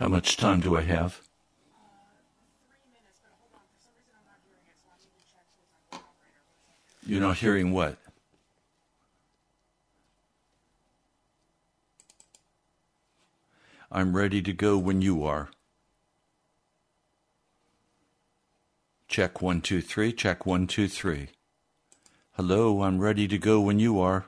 How much time do I have? You're not hearing what? I'm ready to go when you are. Check one, two, three. Check one, two, three. Hello, I'm ready to go when you are.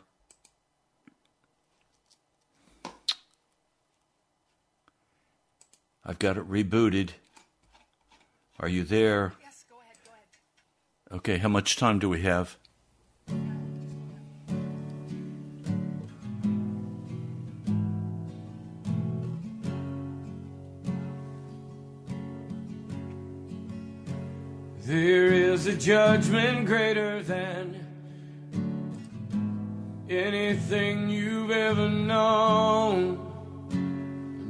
I've got it rebooted. Are you there? Yes, go ahead, go ahead. Okay, how much time do we have? There is a judgment greater than anything you've ever known.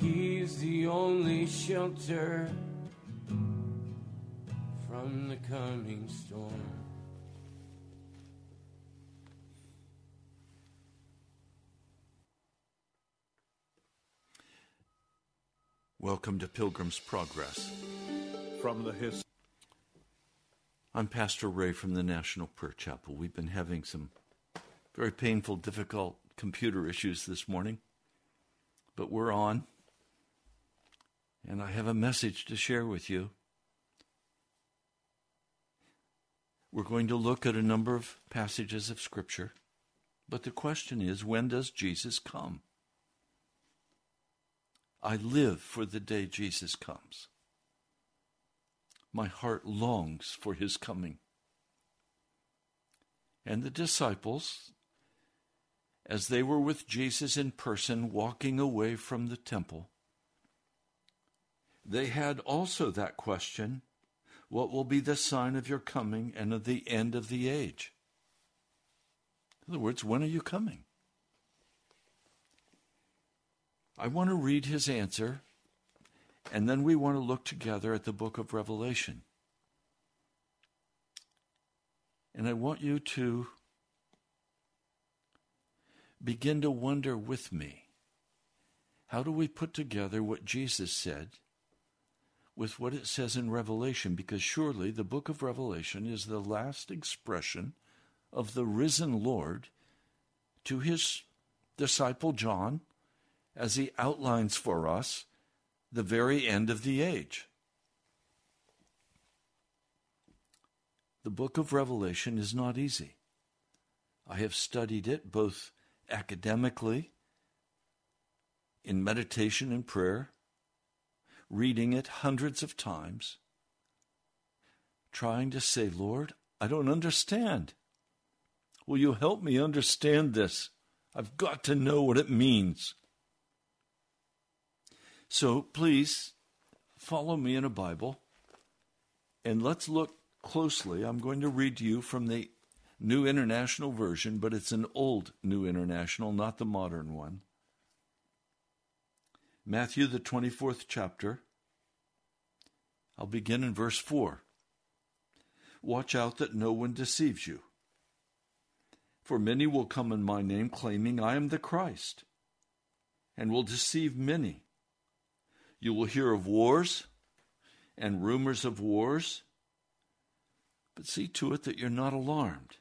He's the only shelter from the coming storm. Welcome to Pilgrim's Progress. from the his I'm Pastor Ray from the National Prayer Chapel. We've been having some very painful, difficult computer issues this morning, but we're on. And I have a message to share with you. We're going to look at a number of passages of Scripture, but the question is when does Jesus come? I live for the day Jesus comes. My heart longs for his coming. And the disciples, as they were with Jesus in person walking away from the temple, they had also that question what will be the sign of your coming and of the end of the age? In other words, when are you coming? I want to read his answer, and then we want to look together at the book of Revelation. And I want you to begin to wonder with me how do we put together what Jesus said with what it says in Revelation? Because surely the book of Revelation is the last expression of the risen Lord to his disciple John as he outlines for us the very end of the age. The book of Revelation is not easy. I have studied it both academically, in meditation and prayer, reading it hundreds of times, trying to say, Lord, I don't understand. Will you help me understand this? I've got to know what it means. So please follow me in a Bible and let's look closely. I'm going to read to you from the New International Version, but it's an old New International, not the modern one. Matthew, the 24th chapter. I'll begin in verse 4. Watch out that no one deceives you. For many will come in my name, claiming I am the Christ, and will deceive many. You will hear of wars and rumors of wars, but see to it that you're not alarmed.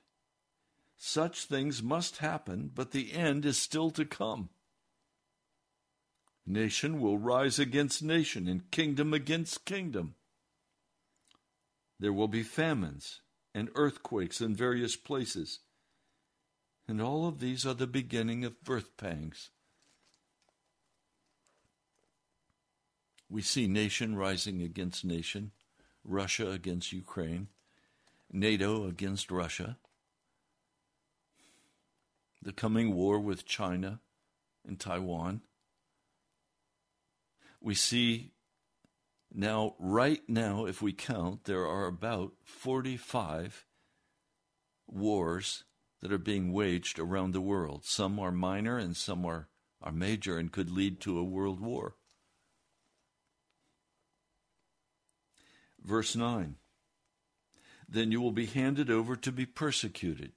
Such things must happen, but the end is still to come. Nation will rise against nation, and kingdom against kingdom. There will be famines and earthquakes in various places, and all of these are the beginning of birth pangs. We see nation rising against nation, Russia against Ukraine, NATO against Russia, the coming war with China in Taiwan. We see now, right now, if we count, there are about 45 wars that are being waged around the world. Some are minor and some are, are major and could lead to a world war. Verse 9 Then you will be handed over to be persecuted.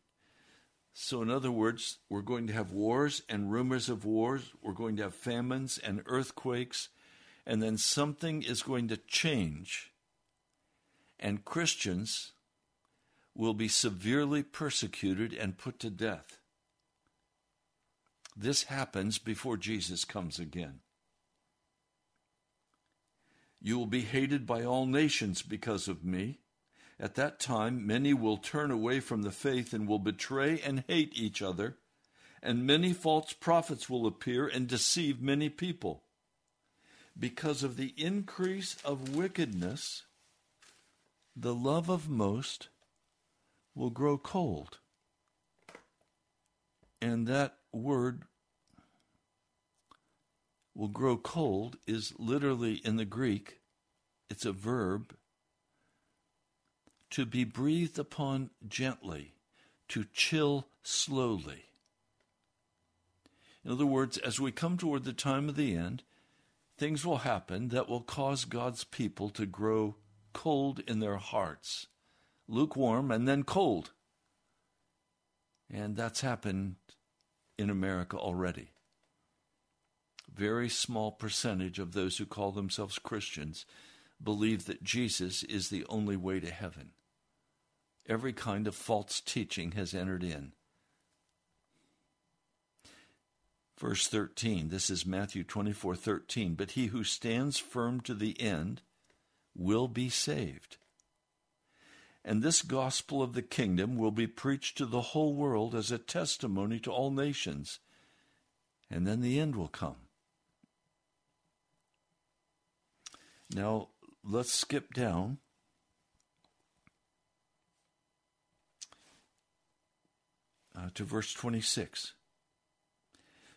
So, in other words, we're going to have wars and rumors of wars. We're going to have famines and earthquakes. And then something is going to change. And Christians will be severely persecuted and put to death. This happens before Jesus comes again. You will be hated by all nations because of me. At that time, many will turn away from the faith and will betray and hate each other, and many false prophets will appear and deceive many people. Because of the increase of wickedness, the love of most will grow cold. And that word will grow cold is literally in the Greek, it's a verb to be breathed upon gently, to chill slowly. In other words, as we come toward the time of the end, things will happen that will cause God's people to grow cold in their hearts, lukewarm and then cold. And that's happened in America already. Very small percentage of those who call themselves Christians believe that Jesus is the only way to heaven every kind of false teaching has entered in. Verse 13, this is Matthew 24 13. But he who stands firm to the end will be saved. And this gospel of the kingdom will be preached to the whole world as a testimony to all nations. And then the end will come. Now, let's skip down uh, to verse 26.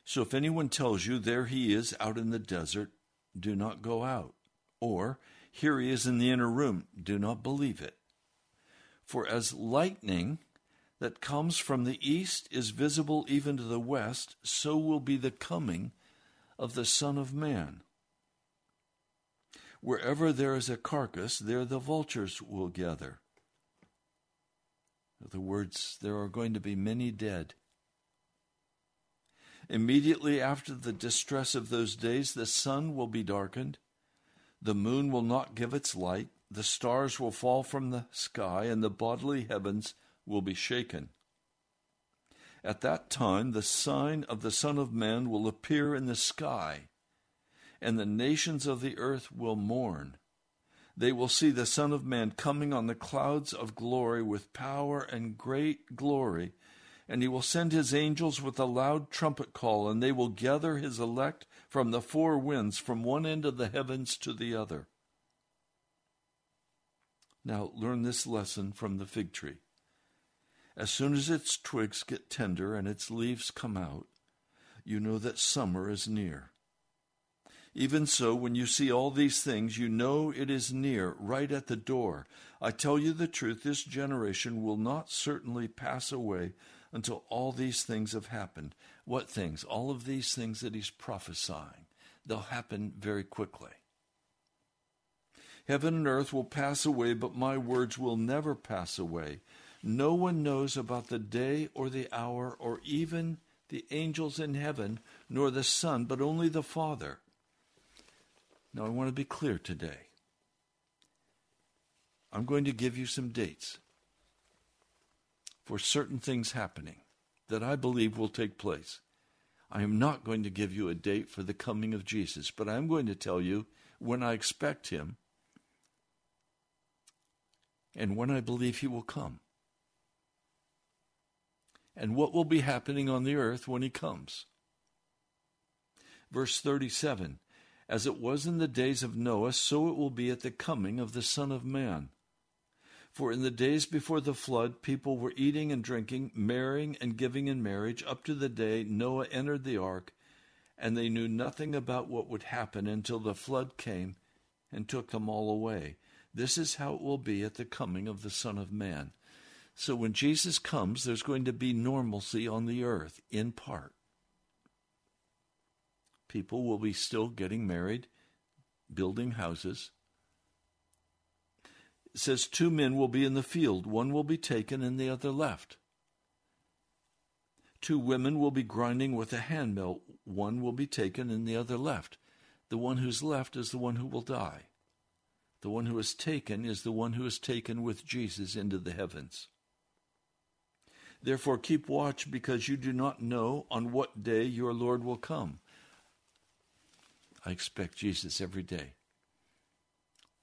So if anyone tells you, There he is out in the desert, do not go out. Or, Here he is in the inner room, do not believe it. For as lightning that comes from the east is visible even to the west, so will be the coming of the Son of Man. Wherever there is a carcass, there the vultures will gather. In other words, there are going to be many dead. Immediately after the distress of those days, the sun will be darkened, the moon will not give its light, the stars will fall from the sky, and the bodily heavens will be shaken. At that time, the sign of the Son of Man will appear in the sky, and the nations of the earth will mourn they will see the Son of Man coming on the clouds of glory with power and great glory. And he will send his angels with a loud trumpet call, and they will gather his elect from the four winds, from one end of the heavens to the other. Now, learn this lesson from the fig tree. As soon as its twigs get tender and its leaves come out, you know that summer is near. Even so, when you see all these things, you know it is near, right at the door. I tell you the truth, this generation will not certainly pass away until all these things have happened. What things? All of these things that he's prophesying. They'll happen very quickly. Heaven and earth will pass away, but my words will never pass away. No one knows about the day or the hour or even the angels in heaven, nor the Son, but only the Father. Now, I want to be clear today. I'm going to give you some dates for certain things happening that I believe will take place. I am not going to give you a date for the coming of Jesus, but I'm going to tell you when I expect him and when I believe he will come. And what will be happening on the earth when he comes. Verse 37 as it was in the days of Noah, so it will be at the coming of the Son of Man. For in the days before the flood, people were eating and drinking, marrying and giving in marriage, up to the day Noah entered the ark, and they knew nothing about what would happen until the flood came and took them all away. This is how it will be at the coming of the Son of Man. So when Jesus comes, there's going to be normalcy on the earth, in part. People will be still getting married, building houses. Says two men will be in the field, one will be taken and the other left. Two women will be grinding with a handmill, one will be taken and the other left. The one who's left is the one who will die. The one who is taken is the one who is taken with Jesus into the heavens. Therefore, keep watch because you do not know on what day your Lord will come. I expect Jesus every day.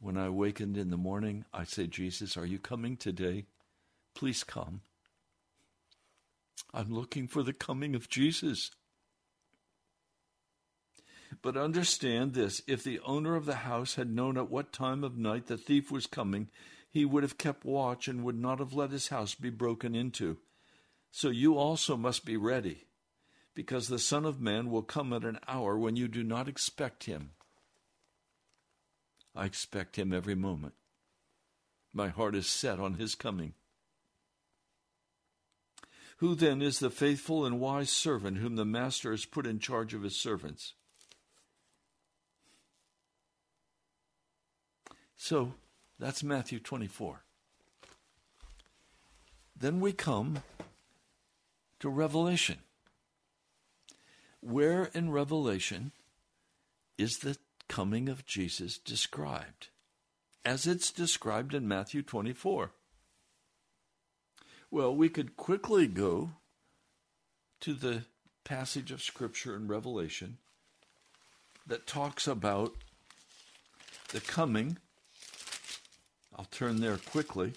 When I awakened in the morning, I say, Jesus, are you coming today? Please come. I'm looking for the coming of Jesus. But understand this if the owner of the house had known at what time of night the thief was coming, he would have kept watch and would not have let his house be broken into. So you also must be ready, because the Son of Man will come at an hour when you do not expect him. I expect him every moment. My heart is set on his coming. Who then is the faithful and wise servant whom the master has put in charge of his servants? So that's Matthew 24. Then we come to Revelation. Where in Revelation is the coming of Jesus described? As it's described in Matthew 24. Well, we could quickly go to the passage of Scripture in Revelation that talks about the coming. I'll turn there quickly.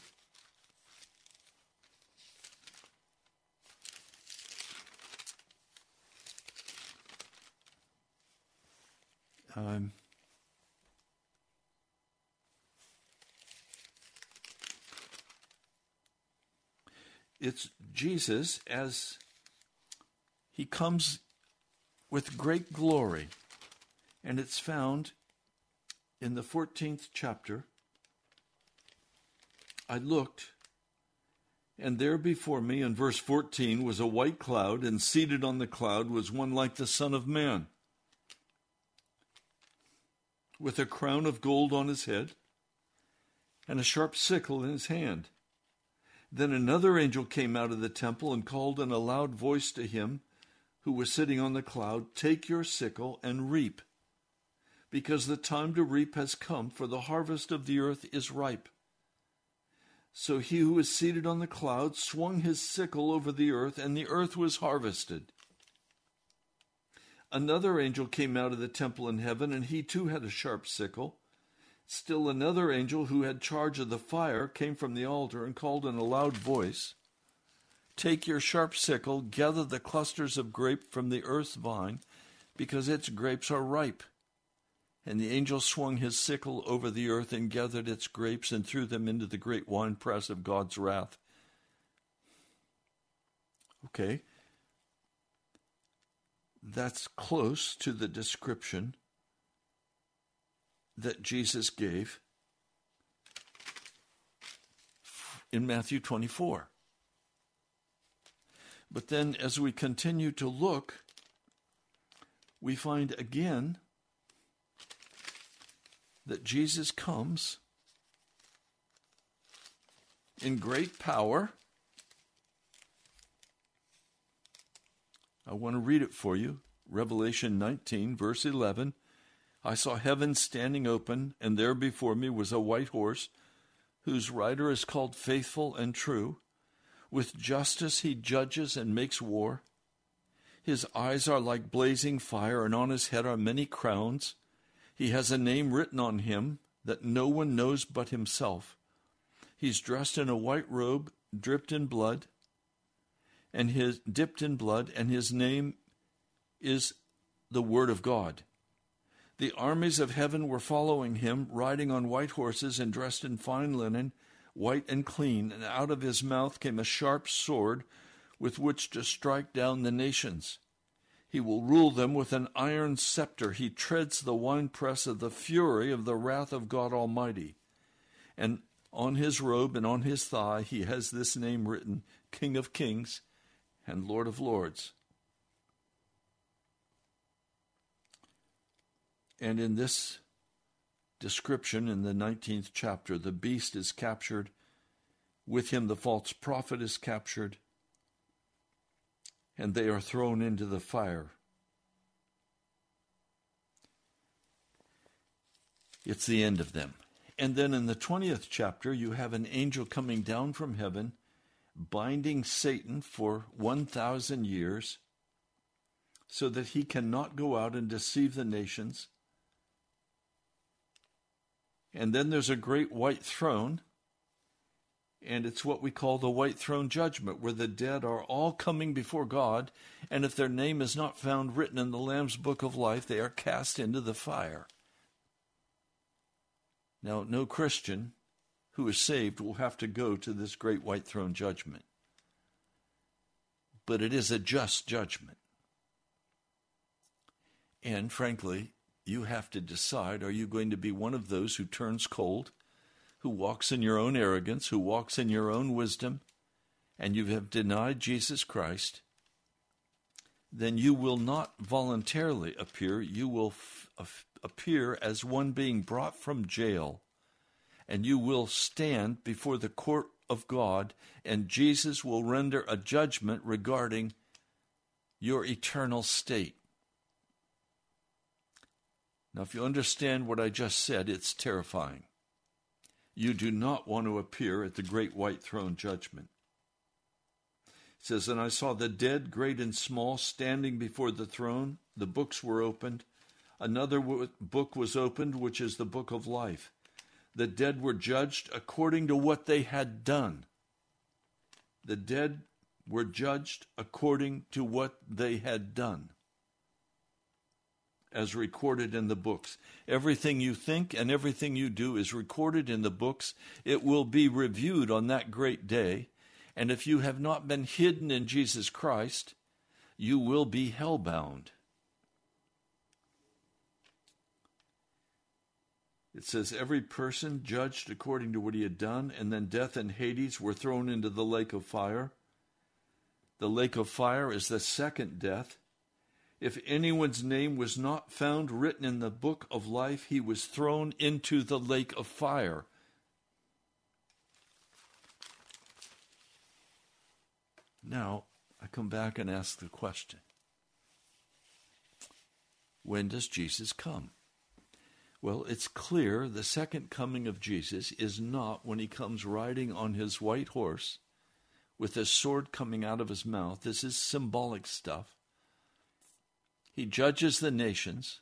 Um, it's Jesus as he comes with great glory, and it's found in the 14th chapter. I looked, and there before me in verse 14 was a white cloud, and seated on the cloud was one like the Son of Man with a crown of gold on his head and a sharp sickle in his hand. Then another angel came out of the temple and called in a loud voice to him who was sitting on the cloud, Take your sickle and reap, because the time to reap has come, for the harvest of the earth is ripe. So he who was seated on the cloud swung his sickle over the earth, and the earth was harvested. Another angel came out of the temple in heaven, and he too had a sharp sickle. Still another angel who had charge of the fire came from the altar and called in a loud voice Take your sharp sickle, gather the clusters of grape from the earth's vine, because its grapes are ripe. And the angel swung his sickle over the earth and gathered its grapes and threw them into the great winepress of God's wrath. Okay, that's close to the description that Jesus gave in Matthew 24. But then, as we continue to look, we find again that Jesus comes in great power I want to read it for you. Revelation 19, verse 11. I saw heaven standing open, and there before me was a white horse, whose rider is called Faithful and True. With justice he judges and makes war. His eyes are like blazing fire, and on his head are many crowns. He has a name written on him that no one knows but himself. He's dressed in a white robe, dripped in blood and his dipped in blood, and his name is the Word of God. The armies of heaven were following him, riding on white horses and dressed in fine linen, white and clean, and out of his mouth came a sharp sword with which to strike down the nations. He will rule them with an iron scepter. He treads the winepress of the fury of the wrath of God Almighty. And on his robe and on his thigh, he has this name written King of Kings and Lord of Lords. And in this description, in the 19th chapter, the beast is captured. With him, the false prophet is captured and they are thrown into the fire. It's the end of them. And then in the 20th chapter, you have an angel coming down from heaven, binding Satan for 1,000 years, so that he cannot go out and deceive the nations. And then there's a great white throne and it's what we call the white throne judgment, where the dead are all coming before God, and if their name is not found written in the Lamb's book of life, they are cast into the fire. Now, no Christian who is saved will have to go to this great white throne judgment, but it is a just judgment. And frankly, you have to decide are you going to be one of those who turns cold? who walks in your own arrogance, who walks in your own wisdom, and you have denied Jesus Christ, then you will not voluntarily appear. You will f- uh, appear as one being brought from jail, and you will stand before the court of God, and Jesus will render a judgment regarding your eternal state. Now, if you understand what I just said, it's terrifying. You do not want to appear at the great white throne judgment. It says, And I saw the dead, great and small, standing before the throne. The books were opened. Another book was opened, which is the book of life. The dead were judged according to what they had done. The dead were judged according to what they had done as recorded in the books. Everything you think and everything you do is recorded in the books. It will be reviewed on that great day. And if you have not been hidden in Jesus Christ, you will be hellbound. It says, Every person judged according to what he had done, and then death and Hades were thrown into the lake of fire. The lake of fire is the second death. If anyone's name was not found written in the book of life, he was thrown into the lake of fire. Now, I come back and ask the question When does Jesus come? Well, it's clear the second coming of Jesus is not when he comes riding on his white horse with a sword coming out of his mouth. This is symbolic stuff. He judges the nations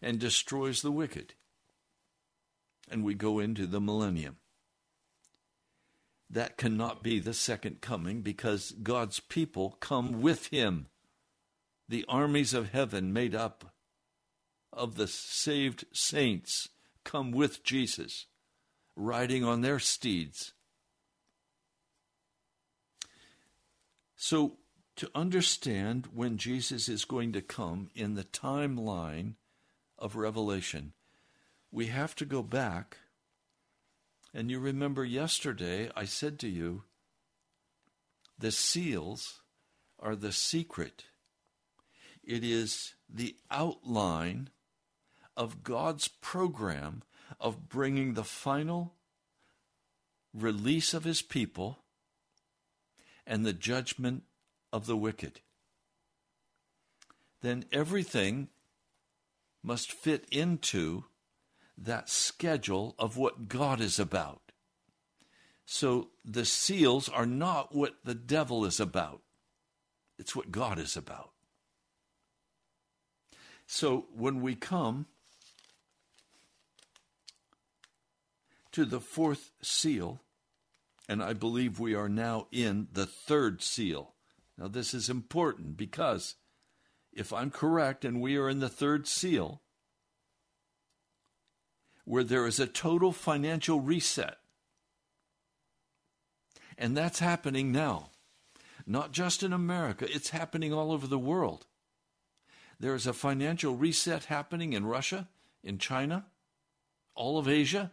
and destroys the wicked. And we go into the millennium. That cannot be the second coming because God's people come with him. The armies of heaven, made up of the saved saints, come with Jesus, riding on their steeds. So to understand when Jesus is going to come in the timeline of Revelation, we have to go back. And you remember yesterday I said to you, the seals are the secret. It is the outline of God's program of bringing the final release of his people and the judgment of the wicked, then everything must fit into that schedule of what God is about. So the seals are not what the devil is about, it's what God is about. So when we come to the fourth seal, and I believe we are now in the third seal. Now, this is important because if I'm correct and we are in the third seal, where there is a total financial reset, and that's happening now. not just in America, it's happening all over the world. There is a financial reset happening in Russia, in China, all of Asia.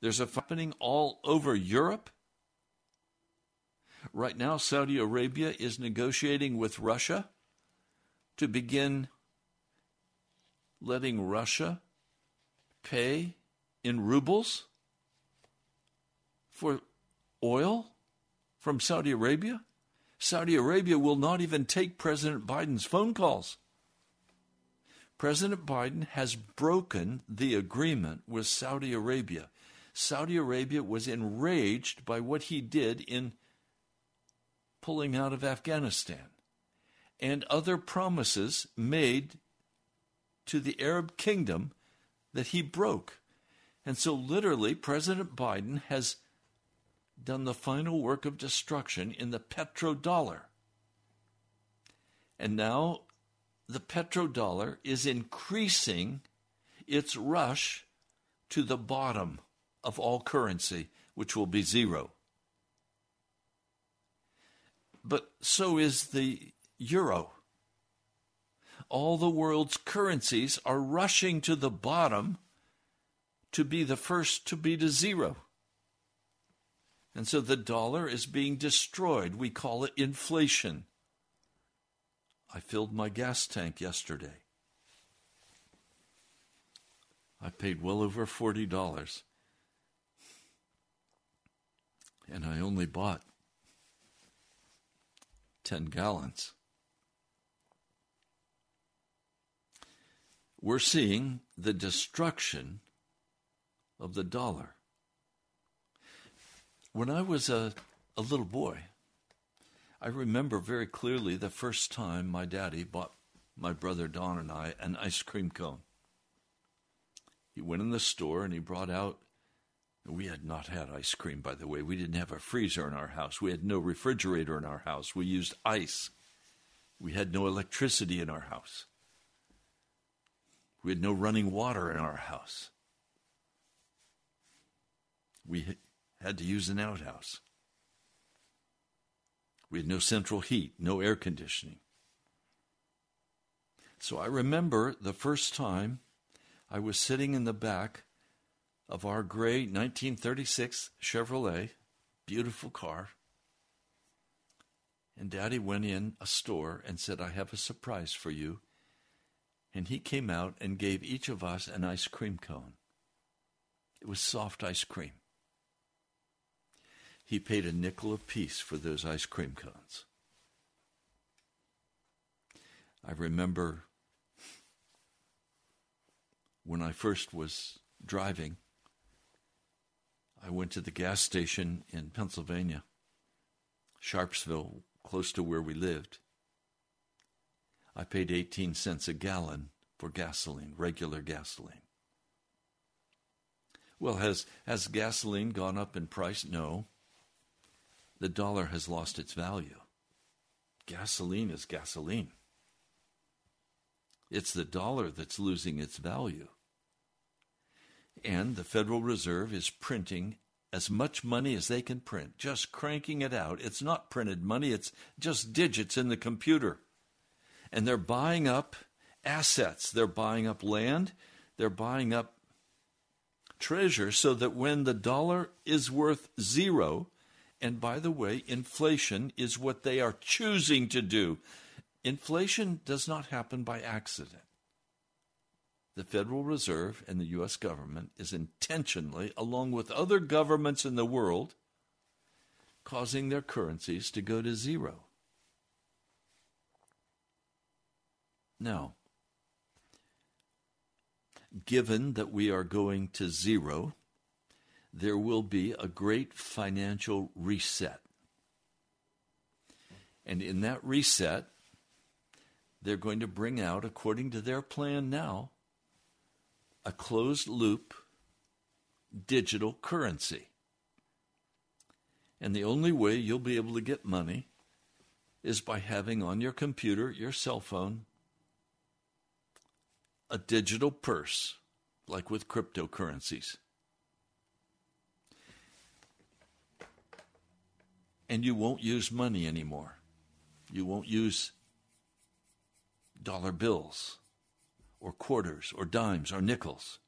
There's a happening all over Europe. Right now, Saudi Arabia is negotiating with Russia to begin letting Russia pay in rubles for oil from Saudi Arabia. Saudi Arabia will not even take President Biden's phone calls. President Biden has broken the agreement with Saudi Arabia. Saudi Arabia was enraged by what he did in pulling out of Afghanistan and other promises made to the Arab kingdom that he broke. And so, literally, President Biden has done the final work of destruction in the petrodollar. And now the petrodollar is increasing its rush to the bottom of all currency, which will be zero. But so is the euro. All the world's currencies are rushing to the bottom to be the first to be to zero. And so the dollar is being destroyed. We call it inflation. I filled my gas tank yesterday. I paid well over $40. And I only bought 10 gallons. We're seeing the destruction of the dollar. When I was a, a little boy, I remember very clearly the first time my daddy bought my brother Don and I an ice cream cone. He went in the store and he brought out. We had not had ice cream, by the way. We didn't have a freezer in our house. We had no refrigerator in our house. We used ice. We had no electricity in our house. We had no running water in our house. We had to use an outhouse. We had no central heat, no air conditioning. So I remember the first time I was sitting in the back of our gray 1936 Chevrolet, beautiful car. And Daddy went in a store and said, I have a surprise for you. And he came out and gave each of us an ice cream cone. It was soft ice cream. He paid a nickel apiece for those ice cream cones. I remember when I first was driving, I went to the gas station in Pennsylvania, Sharpsville, close to where we lived. I paid 18 cents a gallon for gasoline, regular gasoline. Well, has, has gasoline gone up in price? No the dollar has lost its value. Gasoline is gasoline. It's the dollar that's losing its value. And the Federal Reserve is printing as much money as they can print, just cranking it out. It's not printed money, it's just digits in the computer. And they're buying up assets, they're buying up land, they're buying up treasure so that when the dollar is worth zero, and by the way, inflation is what they are choosing to do. Inflation does not happen by accident. The Federal Reserve and the U.S. government is intentionally, along with other governments in the world, causing their currencies to go to zero. Now, given that we are going to zero, there will be a great financial reset. And in that reset, they're going to bring out, according to their plan now, a closed loop digital currency. And the only way you'll be able to get money is by having on your computer, your cell phone, a digital purse, like with cryptocurrencies. And you won't use money anymore. You won't use dollar bills or quarters or dimes or nickels.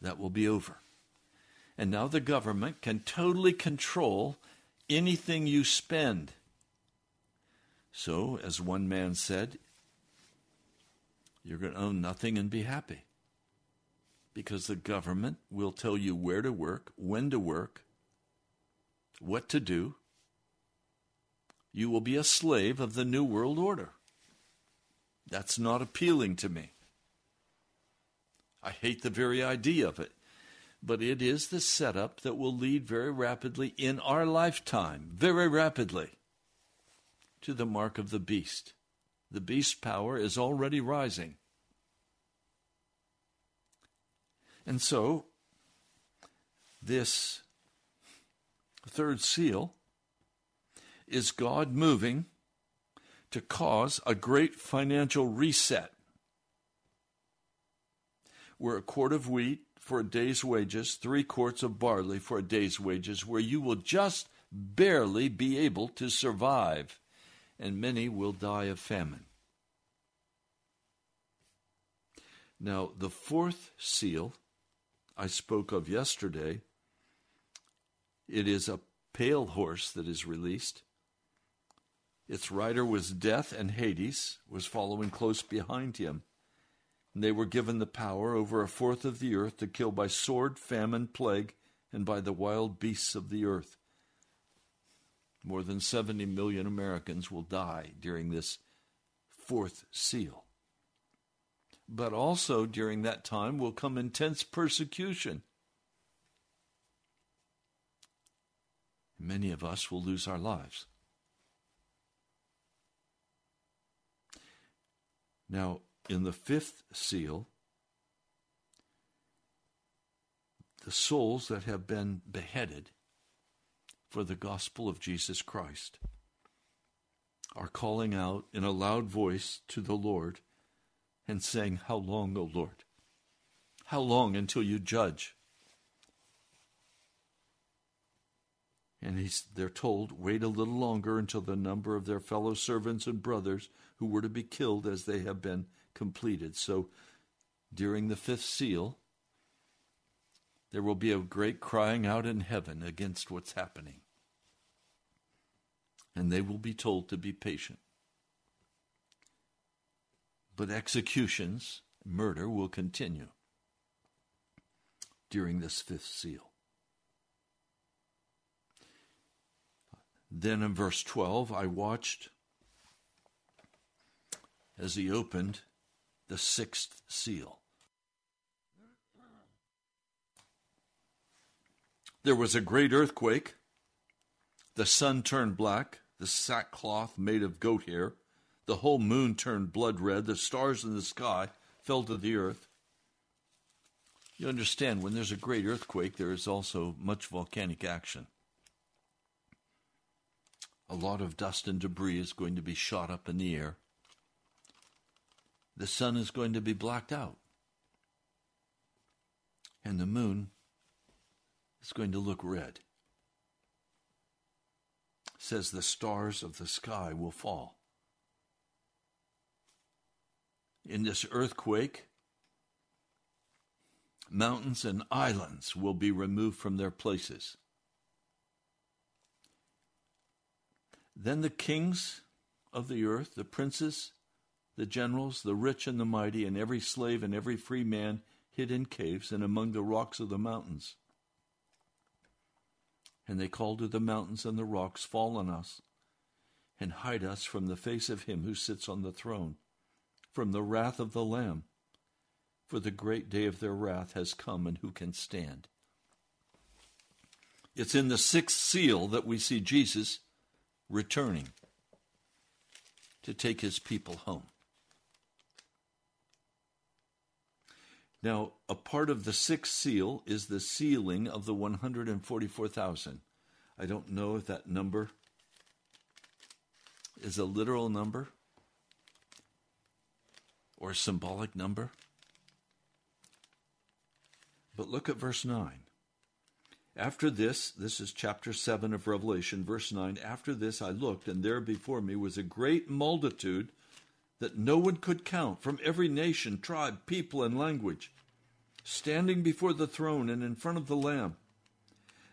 That will be over. And now the government can totally control anything you spend. So, as one man said, you're going to own nothing and be happy. Because the government will tell you where to work, when to work, what to do. You will be a slave of the New World Order. That's not appealing to me. I hate the very idea of it. But it is the setup that will lead very rapidly in our lifetime, very rapidly, to the mark of the beast. The beast power is already rising. And so, this third seal is God moving to cause a great financial reset where a quart of wheat for a day's wages, three quarts of barley for a day's wages, where you will just barely be able to survive, and many will die of famine. Now, the fourth seal I spoke of yesterday, it is a pale horse that is released. Its rider was Death, and Hades was following close behind him. And they were given the power over a fourth of the earth to kill by sword, famine, plague, and by the wild beasts of the earth. More than 70 million Americans will die during this fourth seal. But also during that time will come intense persecution. Many of us will lose our lives. Now, in the fifth seal, the souls that have been beheaded for the gospel of Jesus Christ are calling out in a loud voice to the Lord and saying, How long, O Lord? How long until you judge? And they're told, Wait a little longer until the number of their fellow servants and brothers who were to be killed as they have been completed. So during the fifth seal, there will be a great crying out in heaven against what's happening. And they will be told to be patient. But executions, murder, will continue during this fifth seal. Then in verse 12, I watched as he opened the sixth seal. There was a great earthquake. The sun turned black, the sackcloth made of goat hair. The whole moon turned blood red. The stars in the sky fell to the earth. You understand, when there's a great earthquake, there is also much volcanic action. A lot of dust and debris is going to be shot up in the air the sun is going to be blocked out. And the moon is going to look red. It says the stars of the sky will fall. In this earthquake, mountains and islands will be removed from their places. Then the kings of the earth, the princes, the generals, the rich and the mighty, and every slave and every free man hid in caves and among the rocks of the mountains. And they called to the mountains and the rocks, Fall on us, and hide us from the face of him who sits on the throne, from the wrath of the Lamb. For the great day of their wrath has come, and who can stand? It's in the sixth seal that we see Jesus returning to take his people home. Now, a part of the sixth seal is the sealing of the 144,000. I don't know if that number is a literal number or a symbolic number. But look at verse 9. After this, this is chapter 7 of Revelation, verse 9. After this I looked, and there before me was a great multitude that no one could count from every nation, tribe, people, and language, standing before the throne and in front of the Lamb.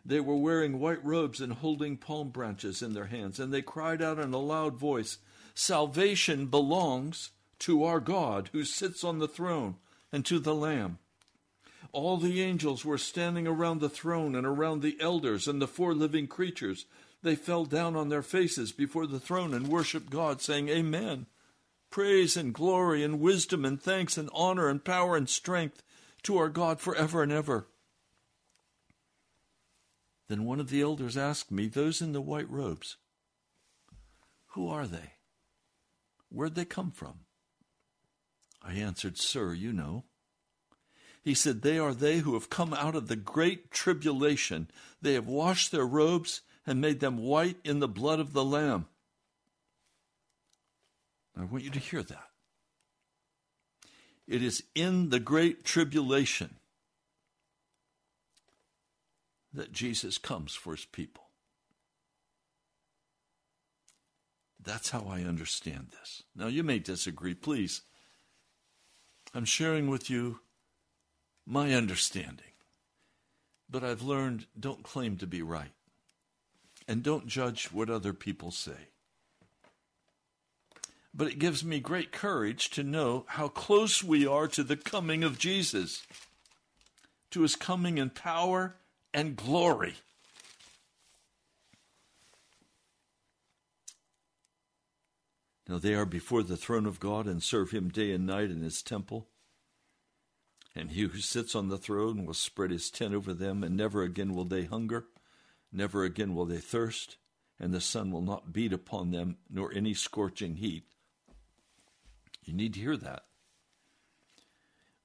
They were wearing white robes and holding palm branches in their hands, and they cried out in a loud voice Salvation belongs to our God who sits on the throne and to the Lamb. All the angels were standing around the throne and around the elders and the four living creatures. They fell down on their faces before the throne and worshiped God, saying, Amen. Praise and glory and wisdom and thanks and honor and power and strength to our God forever and ever. Then one of the elders asked me, Those in the white robes, who are they? Where'd they come from? I answered, Sir, you know. He said, They are they who have come out of the great tribulation. They have washed their robes and made them white in the blood of the Lamb. I want you to hear that. It is in the great tribulation that Jesus comes for his people. That's how I understand this. Now, you may disagree, please. I'm sharing with you my understanding. But I've learned don't claim to be right. And don't judge what other people say. But it gives me great courage to know how close we are to the coming of Jesus, to his coming in power and glory. Now they are before the throne of God and serve him day and night in his temple. And he who sits on the throne will spread his tent over them, and never again will they hunger, never again will they thirst, and the sun will not beat upon them, nor any scorching heat. You need to hear that.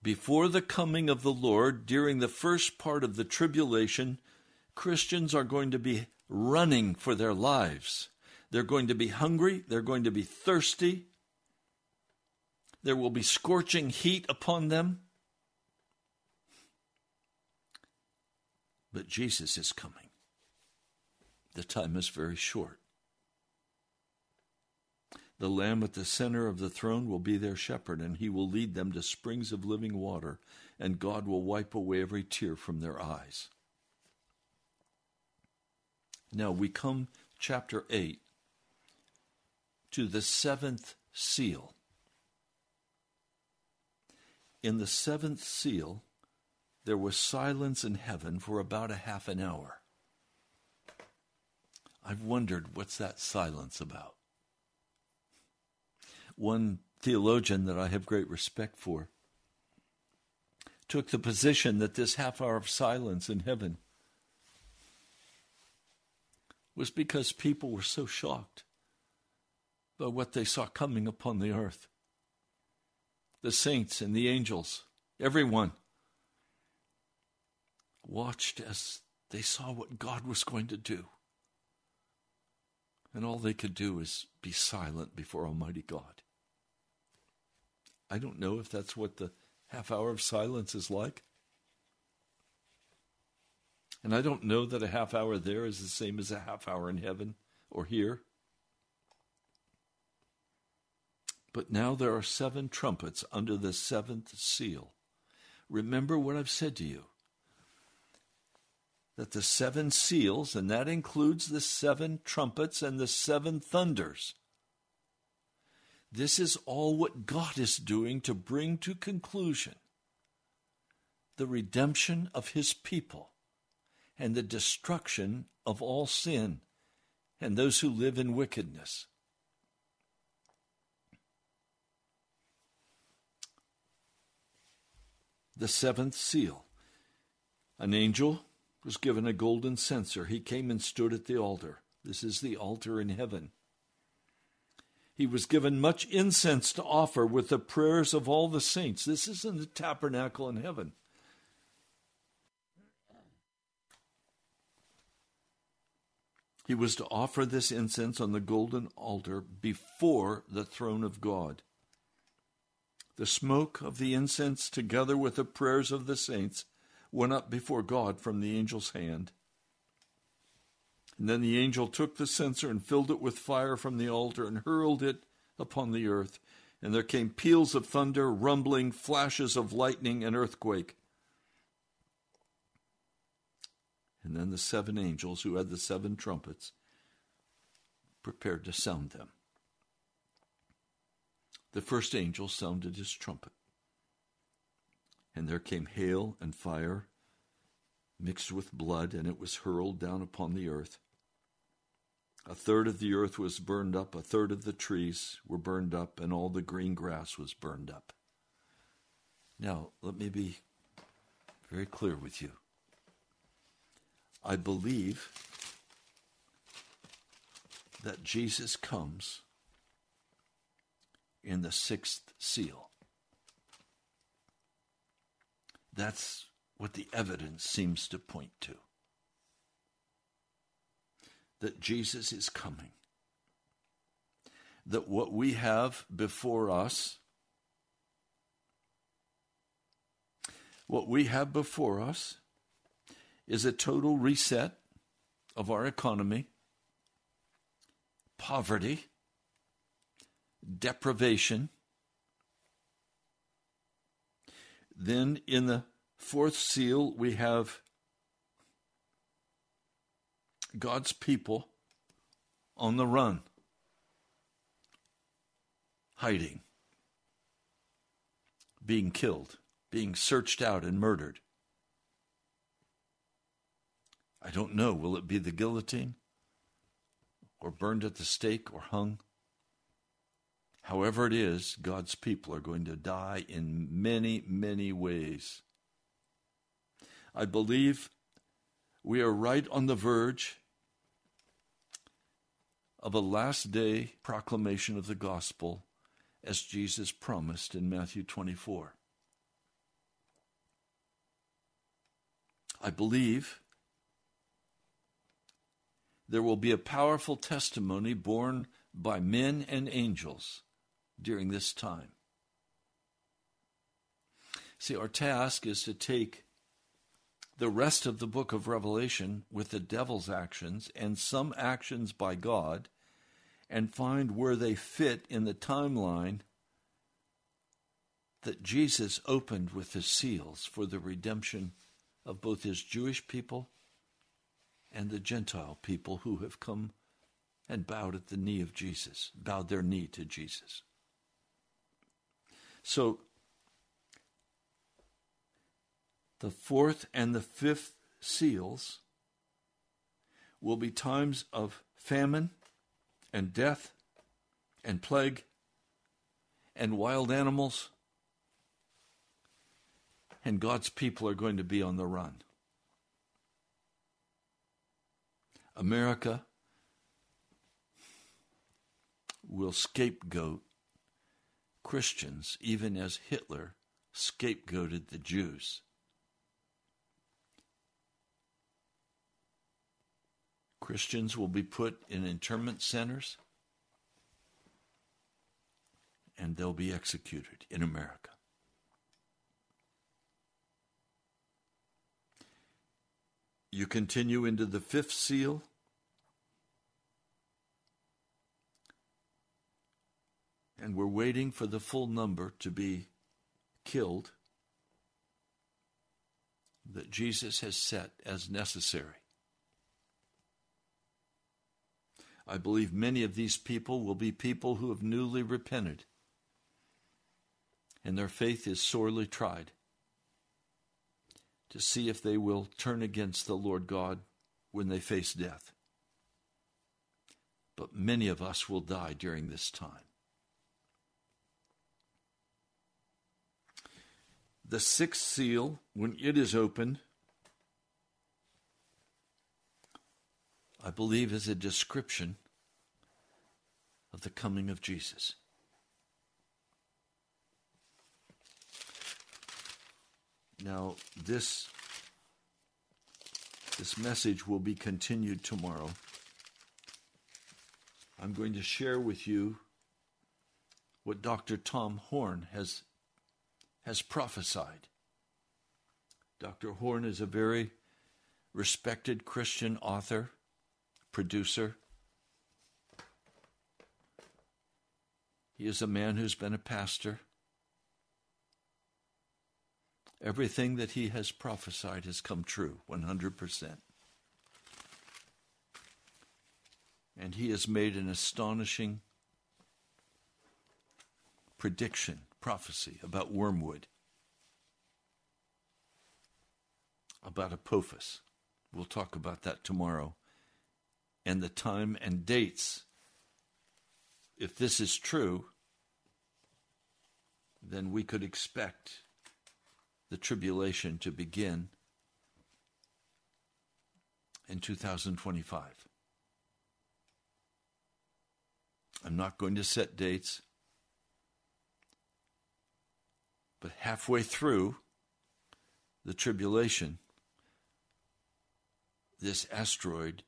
Before the coming of the Lord, during the first part of the tribulation, Christians are going to be running for their lives. They're going to be hungry, they're going to be thirsty, there will be scorching heat upon them. But Jesus is coming. The time is very short. The Lamb at the center of the throne will be their shepherd, and he will lead them to springs of living water, and God will wipe away every tear from their eyes. Now we come, chapter 8, to the seventh seal. In the seventh seal, there was silence in heaven for about a half an hour. I've wondered what's that silence about. One theologian that I have great respect for took the position that this half hour of silence in heaven was because people were so shocked by what they saw coming upon the earth. The saints and the angels, everyone watched as they saw what God was going to do. And all they could do is be silent before Almighty God. I don't know if that's what the half hour of silence is like. And I don't know that a half hour there is the same as a half hour in heaven or here. But now there are seven trumpets under the seventh seal. Remember what I've said to you that the seven seals, and that includes the seven trumpets and the seven thunders, this is all what God is doing to bring to conclusion the redemption of his people and the destruction of all sin and those who live in wickedness. The seventh seal. An angel was given a golden censer. He came and stood at the altar. This is the altar in heaven. He was given much incense to offer with the prayers of all the saints. This is in the tabernacle in heaven. He was to offer this incense on the golden altar before the throne of God. The smoke of the incense, together with the prayers of the saints, went up before God from the angel's hand. And then the angel took the censer and filled it with fire from the altar and hurled it upon the earth. And there came peals of thunder, rumbling, flashes of lightning, and earthquake. And then the seven angels who had the seven trumpets prepared to sound them. The first angel sounded his trumpet, and there came hail and fire mixed with blood, and it was hurled down upon the earth. A third of the earth was burned up, a third of the trees were burned up, and all the green grass was burned up. Now, let me be very clear with you. I believe that Jesus comes in the sixth seal. That's what the evidence seems to point to. That Jesus is coming. That what we have before us, what we have before us, is a total reset of our economy, poverty, deprivation. Then in the fourth seal, we have God's people on the run, hiding, being killed, being searched out and murdered. I don't know. Will it be the guillotine? Or burned at the stake or hung? However, it is, God's people are going to die in many, many ways. I believe we are right on the verge of a last day proclamation of the gospel as Jesus promised in Matthew 24. I believe there will be a powerful testimony borne by men and angels during this time. See, our task is to take the rest of the book of Revelation with the devil's actions and some actions by God and find where they fit in the timeline that Jesus opened with his seals for the redemption of both his Jewish people and the Gentile people who have come and bowed at the knee of Jesus, bowed their knee to Jesus. So, the fourth and the fifth seals will be times of famine and death and plague and wild animals, and God's people are going to be on the run. America will scapegoat Christians, even as Hitler scapegoated the Jews. Christians will be put in internment centers and they'll be executed in America. You continue into the fifth seal. And we're waiting for the full number to be killed that Jesus has set as necessary. I believe many of these people will be people who have newly repented and their faith is sorely tried to see if they will turn against the Lord God when they face death. But many of us will die during this time. The sixth seal, when it is opened, I believe is a description of the coming of Jesus. Now, this, this message will be continued tomorrow. I'm going to share with you what Dr. Tom Horn has, has prophesied. Dr. Horn is a very respected Christian author, producer. He is a man who's been a pastor. Everything that he has prophesied has come true 100%. And he has made an astonishing prediction, prophecy about wormwood, about Apophis. We'll talk about that tomorrow. And the time and dates. If this is true, then we could expect the tribulation to begin in 2025. I'm not going to set dates, but halfway through the tribulation, this asteroid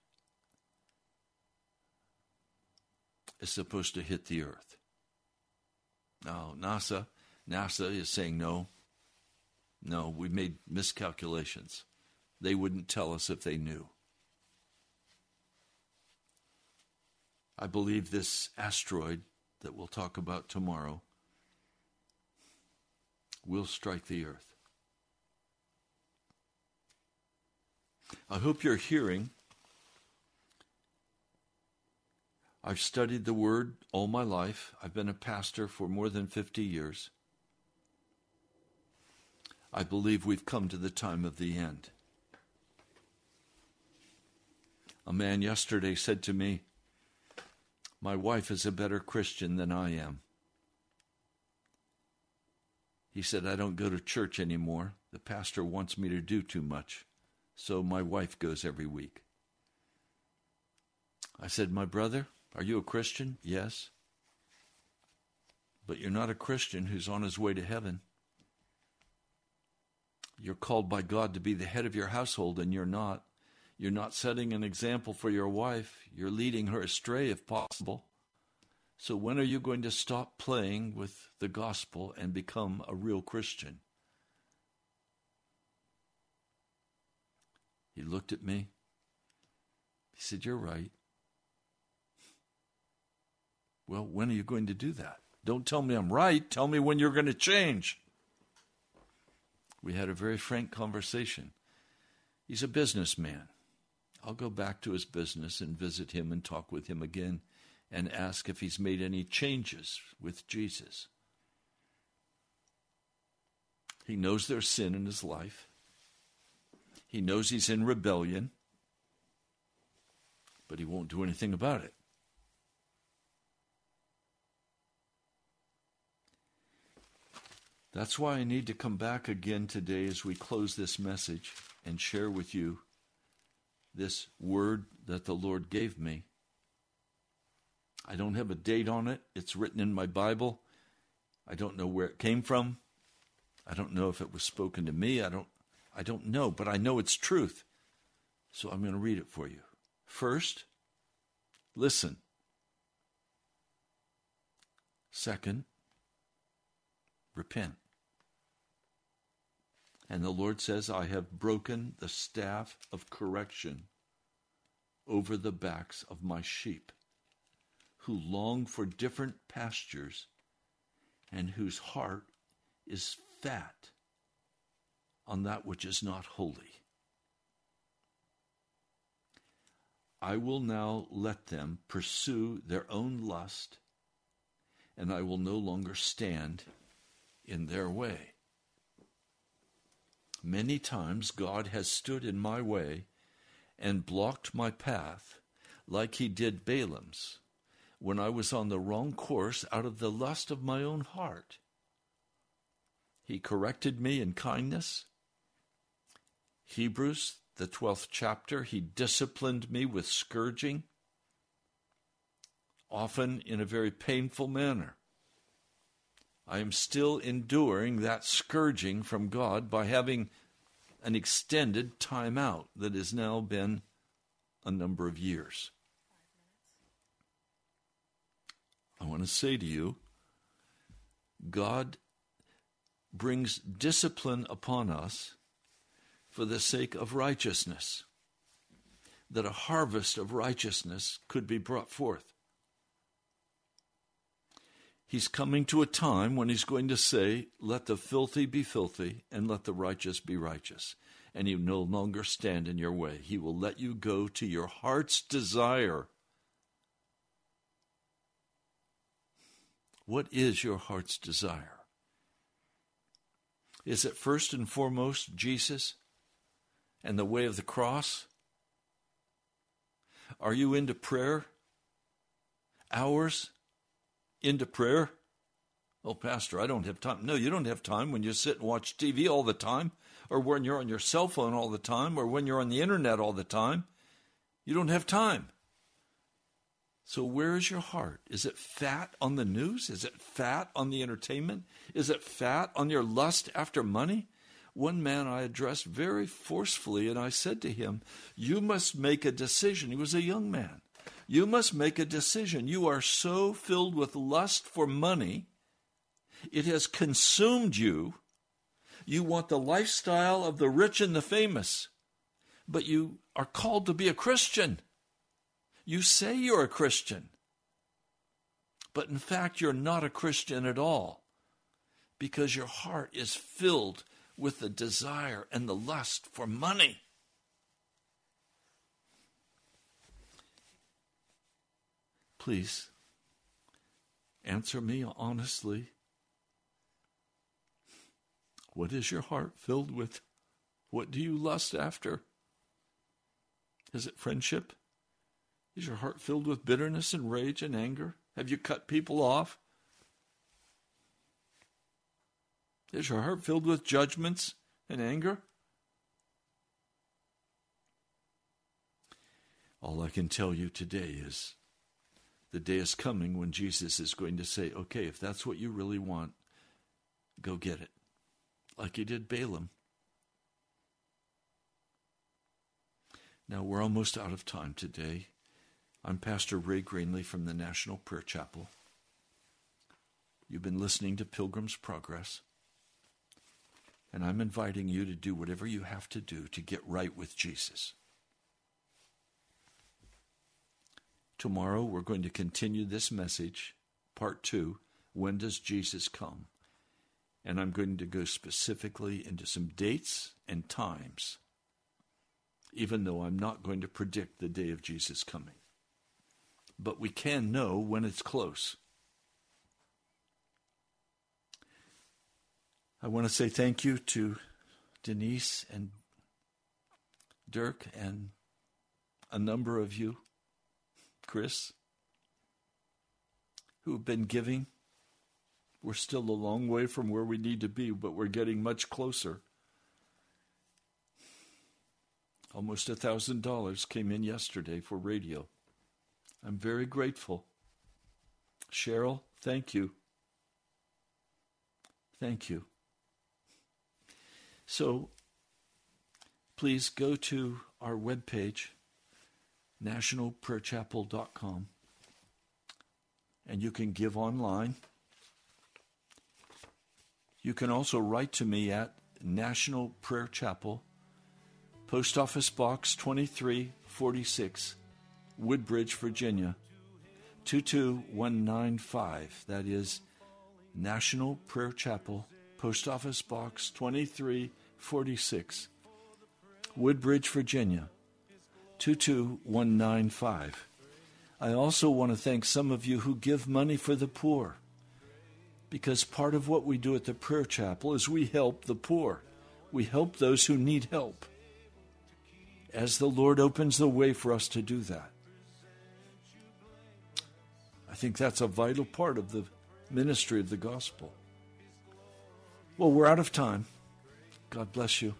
is supposed to hit the earth. Now, NASA, NASA is saying no. No, we made miscalculations. They wouldn't tell us if they knew. I believe this asteroid that we'll talk about tomorrow will strike the earth. I hope you're hearing. I've studied the Word all my life. I've been a pastor for more than 50 years. I believe we've come to the time of the end. A man yesterday said to me, My wife is a better Christian than I am. He said, I don't go to church anymore. The pastor wants me to do too much so my wife goes every week. I said, My brother, are you a Christian? Yes. But you're not a Christian who's on his way to heaven. You're called by God to be the head of your household, and you're not. You're not setting an example for your wife. You're leading her astray if possible. So, when are you going to stop playing with the gospel and become a real Christian? He looked at me. He said, You're right. Well, when are you going to do that? Don't tell me I'm right. Tell me when you're going to change. We had a very frank conversation. He's a businessman. I'll go back to his business and visit him and talk with him again and ask if he's made any changes with Jesus. He knows there's sin in his life. He knows he's in rebellion, but he won't do anything about it. That's why I need to come back again today as we close this message and share with you this word that the Lord gave me. I don't have a date on it. It's written in my Bible. I don't know where it came from. I don't know if it was spoken to me. I don't I don't know, but I know it's truth. So I'm going to read it for you. First, listen. Second, repent. And the Lord says, I have broken the staff of correction over the backs of my sheep, who long for different pastures and whose heart is fat on that which is not holy. I will now let them pursue their own lust, and I will no longer stand in their way. Many times God has stood in my way and blocked my path, like he did Balaam's, when I was on the wrong course out of the lust of my own heart. He corrected me in kindness Hebrews, the 12th chapter, he disciplined me with scourging, often in a very painful manner. I am still enduring that scourging from God by having an extended time out that has now been a number of years. I want to say to you, God brings discipline upon us for the sake of righteousness. that a harvest of righteousness could be brought forth. He's coming to a time when he's going to say, Let the filthy be filthy, and let the righteous be righteous. And he will no longer stand in your way. He will let you go to your heart's desire. What is your heart's desire? Is it first and foremost Jesus and the way of the cross? Are you into prayer? Hours into prayer? Oh, Pastor, I don't have time. No, you don't have time when you sit and watch TV all the time, or when you're on your cell phone all the time, or when you're on the internet all the time. You don't have time. So, where is your heart? Is it fat on the news? Is it fat on the entertainment? Is it fat on your lust after money? One man I addressed very forcefully, and I said to him, You must make a decision. He was a young man. You must make a decision. You are so filled with lust for money, it has consumed you. You want the lifestyle of the rich and the famous, but you are called to be a Christian. You say you're a Christian, but in fact, you're not a Christian at all because your heart is filled with the desire and the lust for money. Please answer me honestly. What is your heart filled with? What do you lust after? Is it friendship? Is your heart filled with bitterness and rage and anger? Have you cut people off? Is your heart filled with judgments and anger? All I can tell you today is the day is coming when Jesus is going to say, okay, if that's what you really want, go get it. Like he did Balaam. Now, we're almost out of time today. I'm Pastor Ray Greenley from the National Prayer Chapel. You've been listening to Pilgrim's Progress, and I'm inviting you to do whatever you have to do to get right with Jesus. Tomorrow, we're going to continue this message, part two When Does Jesus Come? And I'm going to go specifically into some dates and times, even though I'm not going to predict the day of Jesus coming but we can know when it's close. I want to say thank you to Denise and Dirk and a number of you, Chris, who have been giving. We're still a long way from where we need to be, but we're getting much closer. Almost a thousand dollars came in yesterday for radio. I'm very grateful. Cheryl, thank you. Thank you. So please go to our webpage, nationalprayerchapel.com, and you can give online. You can also write to me at National Prayer Chapel, Post Office Box 2346. Woodbridge, Virginia 22195. That is National Prayer Chapel, Post Office Box 2346, Woodbridge, Virginia 22195. I also want to thank some of you who give money for the poor because part of what we do at the prayer chapel is we help the poor. We help those who need help. As the Lord opens the way for us to do that. I think that's a vital part of the ministry of the gospel. Well, we're out of time. God bless you.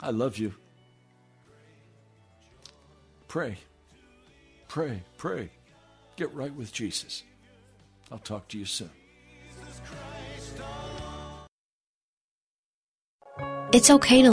I love you. Pray, pray, pray. Get right with Jesus. I'll talk to you soon. It's okay to